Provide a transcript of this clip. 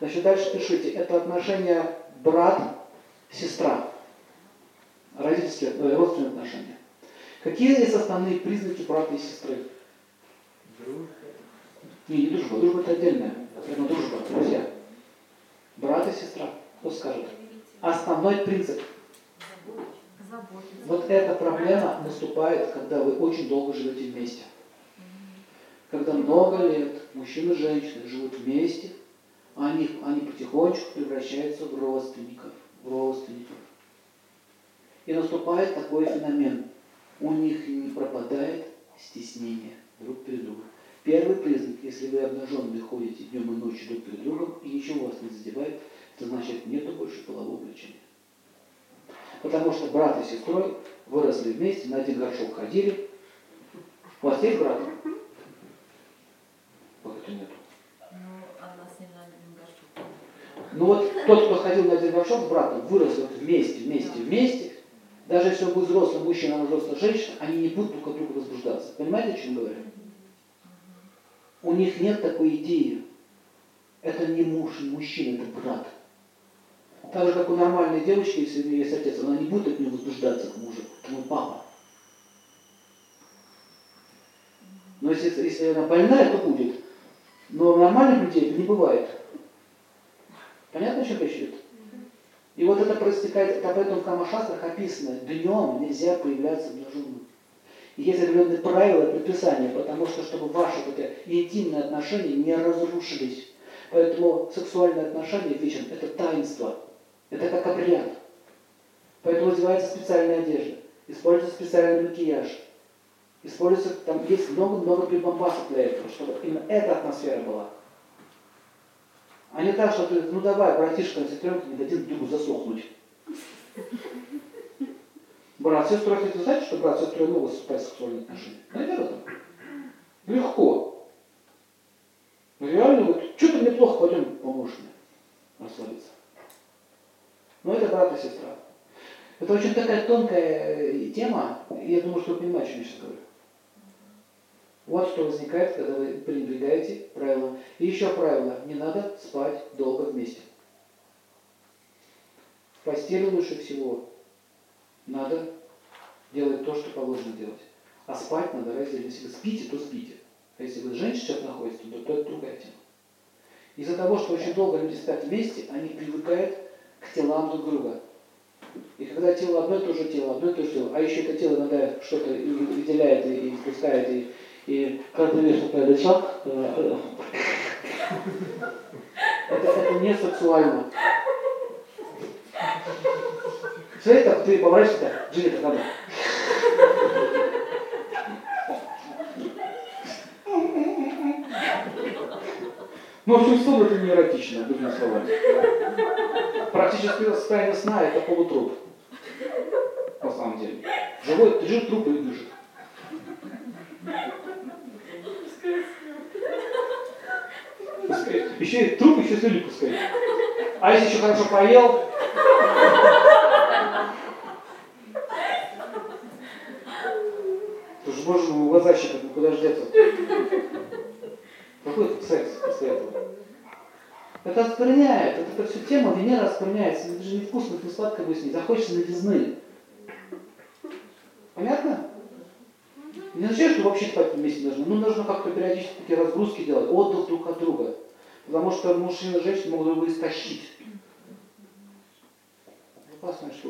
Значит, дальше пишите. Это отношения брат-сестра. Родительские, э, родственные отношения. Какие есть основные признаки брата и сестры? Дружба. Не, не дружба. Дружба это отдельная. Это дружба, друзья. Брат и сестра. Кто скажет? Основной принцип. Вот эта проблема наступает, когда вы очень долго живете вместе. Когда много лет мужчины и женщины живут вместе, они, они потихонечку превращаются в родственников, в родственников. И наступает такой феномен. У них не пропадает стеснение друг перед другом. Первый признак, если вы обнаженные ходите днем и ночью друг перед другом, и ничего вас не задевает, это значит, нету больше полового влечения. Потому что брат и сестрой выросли вместе, на один горшок ходили. У вас есть брат? Это нету. Ну, одна с ним на один горшок. Ну вот тот, кто ходил на один горшок с братом, вырос вот вместе, вместе, вместе. Даже если он будет взрослый мужчина, а взрослая женщина, они не будут друг от друга возбуждаться. Понимаете, о чем говорю? У них нет такой идеи. Это не муж, не мужчина, это брат. Так же, как у нормальной девочки, если у нее есть отец, она не будет от него возбуждаться к мужу, это мой папа. Но если, если она больная, то будет. Но у нормальных людей это не бывает. Понятно, о чем речь идет? И вот это проистекает, это поэтому в Камашастрах описано, днем нельзя появляться обнаженным. Есть определенные правила, предписания, потому что, чтобы ваши вот эти интимные отношения не разрушились. Поэтому сексуальные отношения вечером – это таинство, это как обряд. Поэтому одевается специальная одежда, используется специальный макияж, используется, там есть много-много прибамбасов для этого, чтобы именно эта атмосфера была. А не так, что ты, ну давай, братишка, сестренка, не дадим другу засохнуть. Брат с сестрой, хотите знаете, что брат с сестрой могут вступать в сексуальные отношения? Этом? Легко. Ну, Реально, вот, что-то мне плохо, пойдем поможешь мне расслабиться. Но это брат и сестра. Это очень такая тонкая э, тема, и я думаю, что вы понимаете, что я сейчас говорю. Вот что возникает, когда вы пренебрегаете правилам. И еще правило, не надо спать долго вместе. В постели лучше всего надо делать то, что положено делать. А спать надо раздельно. Если вы спите, то спите. А если вы с женщиной сейчас находитесь, то, то это другая тема. Из-за того, что очень долго люди спят вместе, они привыкают к телам друг друга. И когда тело одно и то же тело, одно и то же тело, а еще это тело иногда что-то и выделяет и, и спускает, и, и когда ты видишь такое лицо, э, это, это не сексуально. Смотри, так ты поворачиваешься, Джили, как надо. Ну, в общем, сон это не эротично, другими словами. Практически состояние сна это полутруп. На самом деле. Живой лежит труп и дышит. Пускай. Еще и труп, еще слюни пускай. А если еще хорошо поел, то же можно ему глаза щипать, ну куда ж деться? Какой тут секс после этого? Это оскверняет, вот эта вся тема Венера оскверняется, это же невкусно, не сладко будет с ней, захочется новизны. Понятно? Не означает, что вообще спать вместе должны. Ну, нужно как-то периодически такие разгрузки делать, отдых друг от друга. Потому что мужчина и женщина могут друг друга истощить. Опасная штука.